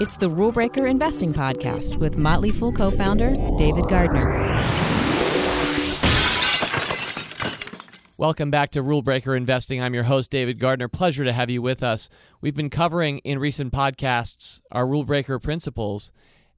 It's the Rule Breaker Investing Podcast with Motley Fool co founder David Gardner. Welcome back to Rule Breaker Investing. I'm your host, David Gardner. Pleasure to have you with us. We've been covering in recent podcasts our rule breaker principles,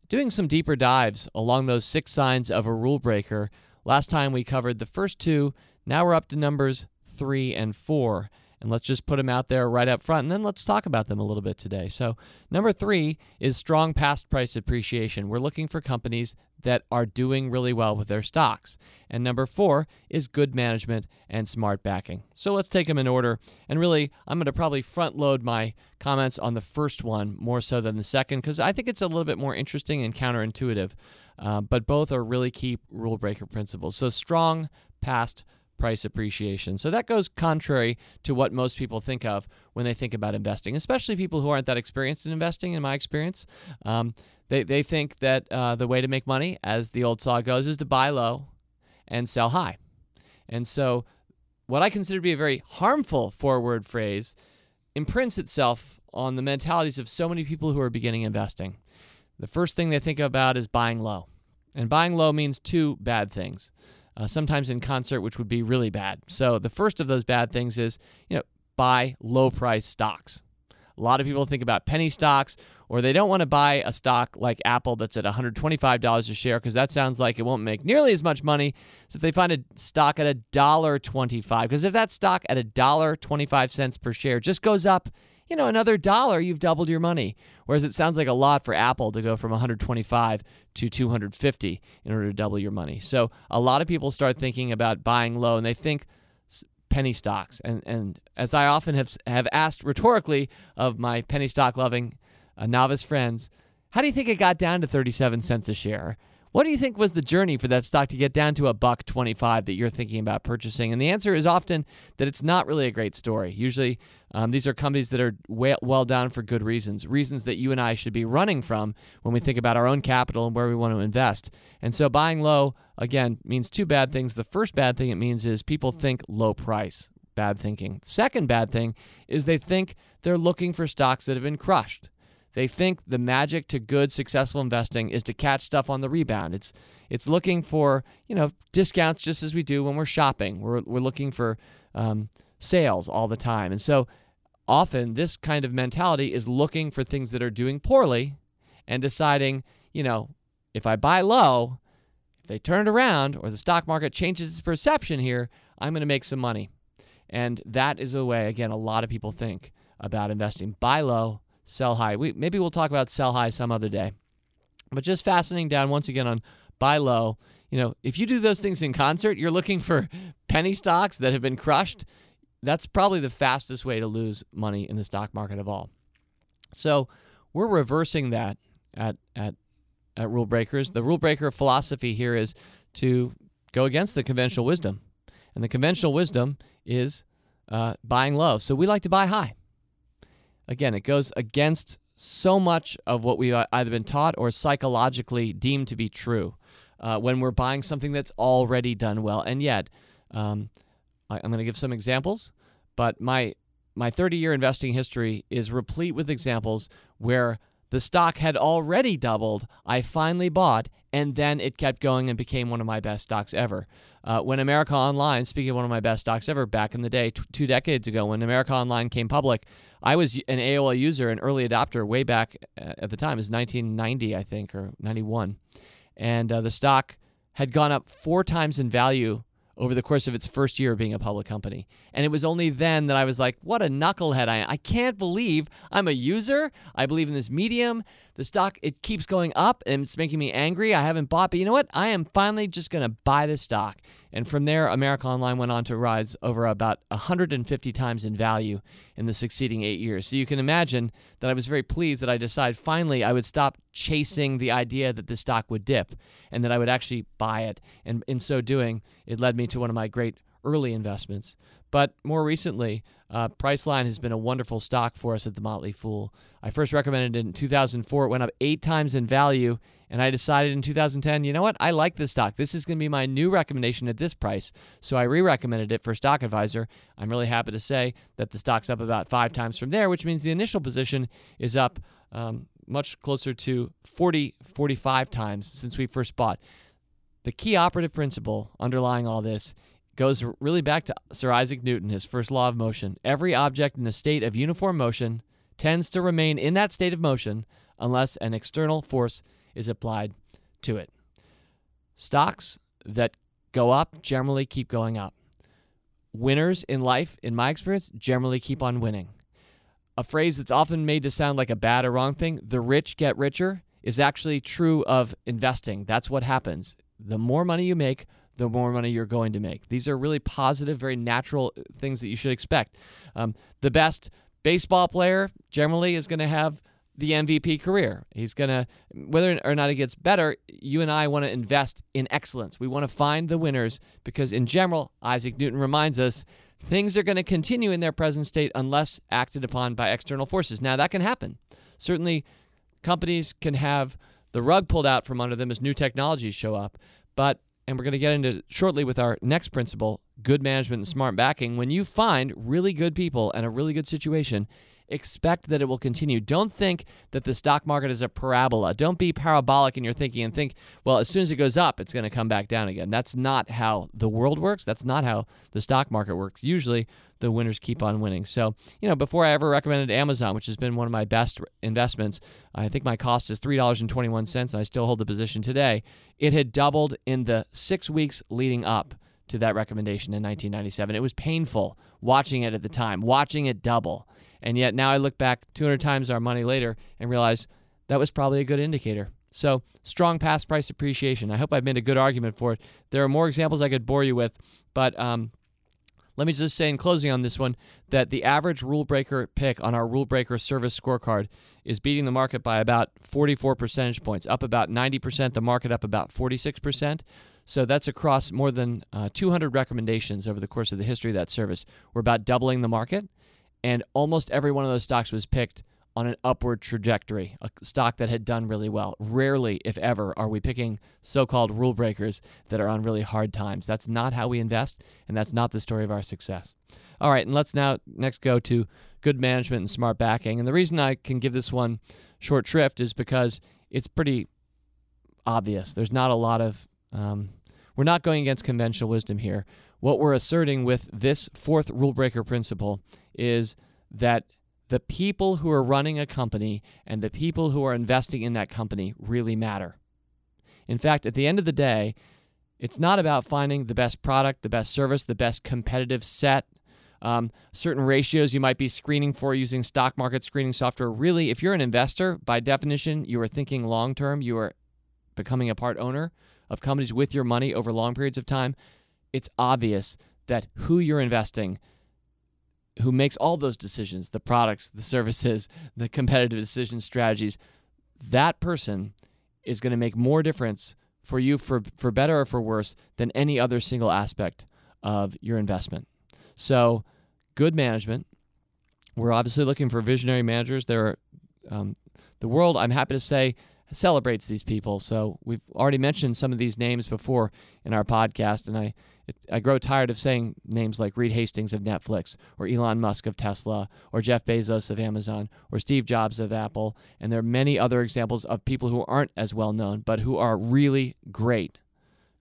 doing some deeper dives along those six signs of a rule breaker. Last time we covered the first two. Now we're up to numbers three and four. And let's just put them out there right up front, and then let's talk about them a little bit today. So, number three is strong past price appreciation. We're looking for companies that are doing really well with their stocks. And number four is good management and smart backing. So, let's take them in order. And really, I'm going to probably front load my comments on the first one more so than the second, because I think it's a little bit more interesting and counterintuitive. Uh, but both are really key rule breaker principles. So, strong past price appreciation. So that goes contrary to what most people think of when they think about investing, especially people who aren't that experienced in investing, in my experience. Um, they, they think that uh, the way to make money, as the old saw goes, is to buy low and sell high. And so, what I consider to be a very harmful forward phrase imprints itself on the mentalities of so many people who are beginning investing. The first thing they think about is buying low. And buying low means two bad things uh, sometimes in concert, which would be really bad. So the first of those bad things is, you know, buy low price stocks. A lot of people think about penny stocks, or they don't want to buy a stock like Apple that's at $125 a share because that sounds like it won't make nearly as much money if they find a stock at $1.25. Because if that stock at $1.25 per share just goes up you know, another dollar, you've doubled your money. Whereas it sounds like a lot for Apple to go from 125 to 250 in order to double your money. So a lot of people start thinking about buying low and they think penny stocks. And, and as I often have, have asked rhetorically of my penny stock loving uh, novice friends, how do you think it got down to 37 cents a share? What do you think was the journey for that stock to get down to a buck 25 that you're thinking about purchasing? And the answer is often that it's not really a great story. Usually, um, these are companies that are well, well down for good reasons, reasons that you and I should be running from when we think about our own capital and where we want to invest. And so, buying low, again, means two bad things. The first bad thing it means is people think low price. Bad thinking. Second bad thing is they think they're looking for stocks that have been crushed. They think the magic to good, successful investing is to catch stuff on the rebound. It's it's looking for you know discounts just as we do when we're shopping. We're we're looking for um, sales all the time, and so often this kind of mentality is looking for things that are doing poorly and deciding you know if I buy low, if they turn it around or the stock market changes its perception here, I'm going to make some money. And that is a way again a lot of people think about investing. Buy low sell high. We maybe we'll talk about sell high some other day. But just fastening down once again on buy low. You know, if you do those things in concert, you're looking for penny stocks that have been crushed. That's probably the fastest way to lose money in the stock market of all. So we're reversing that at at at Rule Breakers. The Rule Breaker philosophy here is to go against the conventional wisdom, and the conventional wisdom is uh, buying low. So we like to buy high again, it goes against so much of what we've either been taught or psychologically deemed to be true uh, when we're buying something that's already done well. And yet, um, I, I'm going to give some examples, but my my 30 year investing history is replete with examples where the stock had already doubled. I finally bought, and then it kept going and became one of my best stocks ever. Uh, when America Online, speaking of one of my best stocks ever back in the day, t- two decades ago, when America Online came public, I was an AOL user, an early adopter way back uh, at the time. It was 1990, I think, or 91. And uh, the stock had gone up four times in value over the course of its first year of being a public company. And it was only then that I was like, what a knucklehead I am. I can't believe I'm a user. I believe in this medium. The stock, it keeps going up and it's making me angry. I haven't bought, but you know what? I am finally just going to buy this stock. And from there, America Online went on to rise over about 150 times in value in the succeeding eight years. So you can imagine that I was very pleased that I decided finally I would stop chasing the idea that the stock would dip and that I would actually buy it. And in so doing, it led me to one of my great early investments. But more recently, uh, Priceline has been a wonderful stock for us at the Motley Fool. I first recommended it in 2004. It went up eight times in value, and I decided in 2010, you know what? I like this stock. This is going to be my new recommendation at this price. So I re recommended it for Stock Advisor. I'm really happy to say that the stock's up about five times from there, which means the initial position is up um, much closer to 40, 45 times since we first bought. The key operative principle underlying all this goes really back to Sir Isaac Newton, his first law of motion. Every object in a state of uniform motion tends to remain in that state of motion unless an external force is applied to it. Stocks that go up generally keep going up. Winners in life, in my experience, generally keep on winning. A phrase that's often made to sound like a bad or wrong thing, the rich get richer, is actually true of investing. That's what happens. The more money you make, the more money you're going to make. These are really positive, very natural things that you should expect. Um, the best baseball player generally is going to have the MVP career. He's going to, whether or not he gets better, you and I want to invest in excellence. We want to find the winners because, in general, Isaac Newton reminds us things are going to continue in their present state unless acted upon by external forces. Now, that can happen. Certainly, companies can have the rug pulled out from under them as new technologies show up, but and we're going to get into shortly with our next principle good management and smart backing. When you find really good people and a really good situation, expect that it will continue. Don't think that the stock market is a parabola. Don't be parabolic in your thinking and think, well, as soon as it goes up, it's going to come back down again. That's not how the world works. That's not how the stock market works. Usually, the winners keep on winning. So, you know, before I ever recommended Amazon, which has been one of my best investments, I think my cost is $3.21 and I still hold the position today. It had doubled in the six weeks leading up to that recommendation in 1997. It was painful watching it at the time, watching it double. And yet now I look back 200 times our money later and realize that was probably a good indicator. So, strong past price appreciation. I hope I've made a good argument for it. There are more examples I could bore you with, but um, let me just say in closing on this one that the average rule breaker pick on our rule breaker service scorecard is beating the market by about 44 percentage points, up about 90%, the market up about 46%. So that's across more than uh, 200 recommendations over the course of the history of that service. We're about doubling the market, and almost every one of those stocks was picked on an upward trajectory, a stock that had done really well. Rarely, if ever, are we picking so called rule breakers that are on really hard times. That's not how we invest, and that's not the story of our success. All right, and let's now next go to good management and smart backing. And the reason I can give this one short shrift is because it's pretty obvious. There's not a lot of, um, we're not going against conventional wisdom here. What we're asserting with this fourth rule breaker principle is that the people who are running a company and the people who are investing in that company really matter. In fact, at the end of the day, it's not about finding the best product, the best service, the best competitive set, um, certain ratios you might be screening for using stock market screening software. Really, if you're an investor, by definition, you are thinking long term, you are becoming a part owner of companies with your money over long periods of time. It's obvious that who you're investing who makes all those decisions the products, the services, the competitive decision strategies that person is going to make more difference for you for, for better or for worse than any other single aspect of your investment. So, good management. We're obviously looking for visionary managers. There are, um, the world, I'm happy to say, celebrates these people. So, we've already mentioned some of these names before in our podcast, and I it, I grow tired of saying names like Reed Hastings of Netflix, or Elon Musk of Tesla, or Jeff Bezos of Amazon, or Steve Jobs of Apple. And there are many other examples of people who aren't as well known, but who are really great,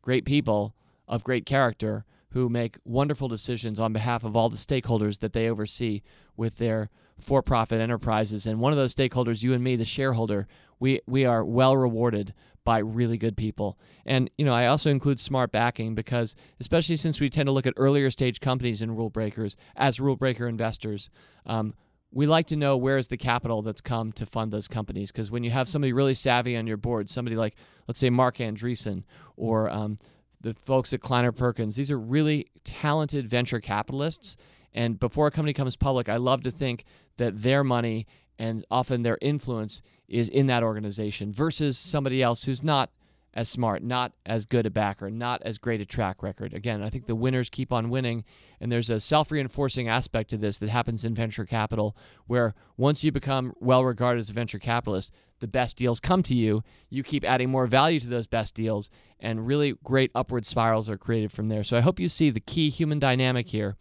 great people of great character who make wonderful decisions on behalf of all the stakeholders that they oversee with their for profit enterprises. And one of those stakeholders, you and me, the shareholder, we, we are well rewarded by really good people. And you know, I also include smart backing because especially since we tend to look at earlier stage companies and rule breakers as rule breaker investors, um, we like to know where's the capital that's come to fund those companies. Because when you have somebody really savvy on your board, somebody like let's say Marc Andreessen or um, the folks at Kleiner Perkins, these are really talented venture capitalists. And before a company comes public, I love to think that their money and often their influence is in that organization versus somebody else who's not as smart, not as good a backer, not as great a track record. Again, I think the winners keep on winning, and there's a self reinforcing aspect to this that happens in venture capital where once you become well regarded as a venture capitalist, the best deals come to you. You keep adding more value to those best deals, and really great upward spirals are created from there. So I hope you see the key human dynamic here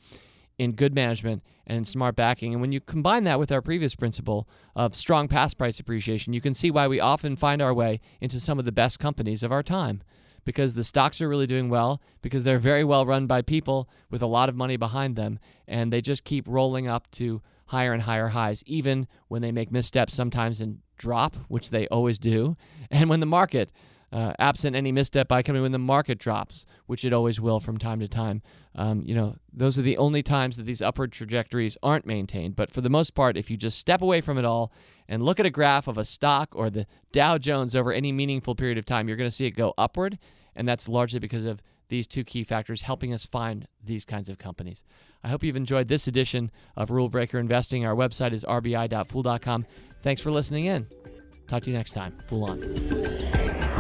in good management and in smart backing. And when you combine that with our previous principle of strong past price appreciation, you can see why we often find our way into some of the best companies of our time. Because the stocks are really doing well, because they're very well run by people with a lot of money behind them, and they just keep rolling up to higher and higher highs, even when they make missteps sometimes and drop, which they always do, and when the market uh, absent any misstep by coming when the market drops, which it always will from time to time. Um, you know, those are the only times that these upward trajectories aren't maintained. But for the most part, if you just step away from it all and look at a graph of a stock or the Dow Jones over any meaningful period of time, you're going to see it go upward. And that's largely because of these two key factors helping us find these kinds of companies. I hope you've enjoyed this edition of Rule Breaker Investing. Our website is rbi.fool.com. Thanks for listening in. Talk to you next time. Fool on.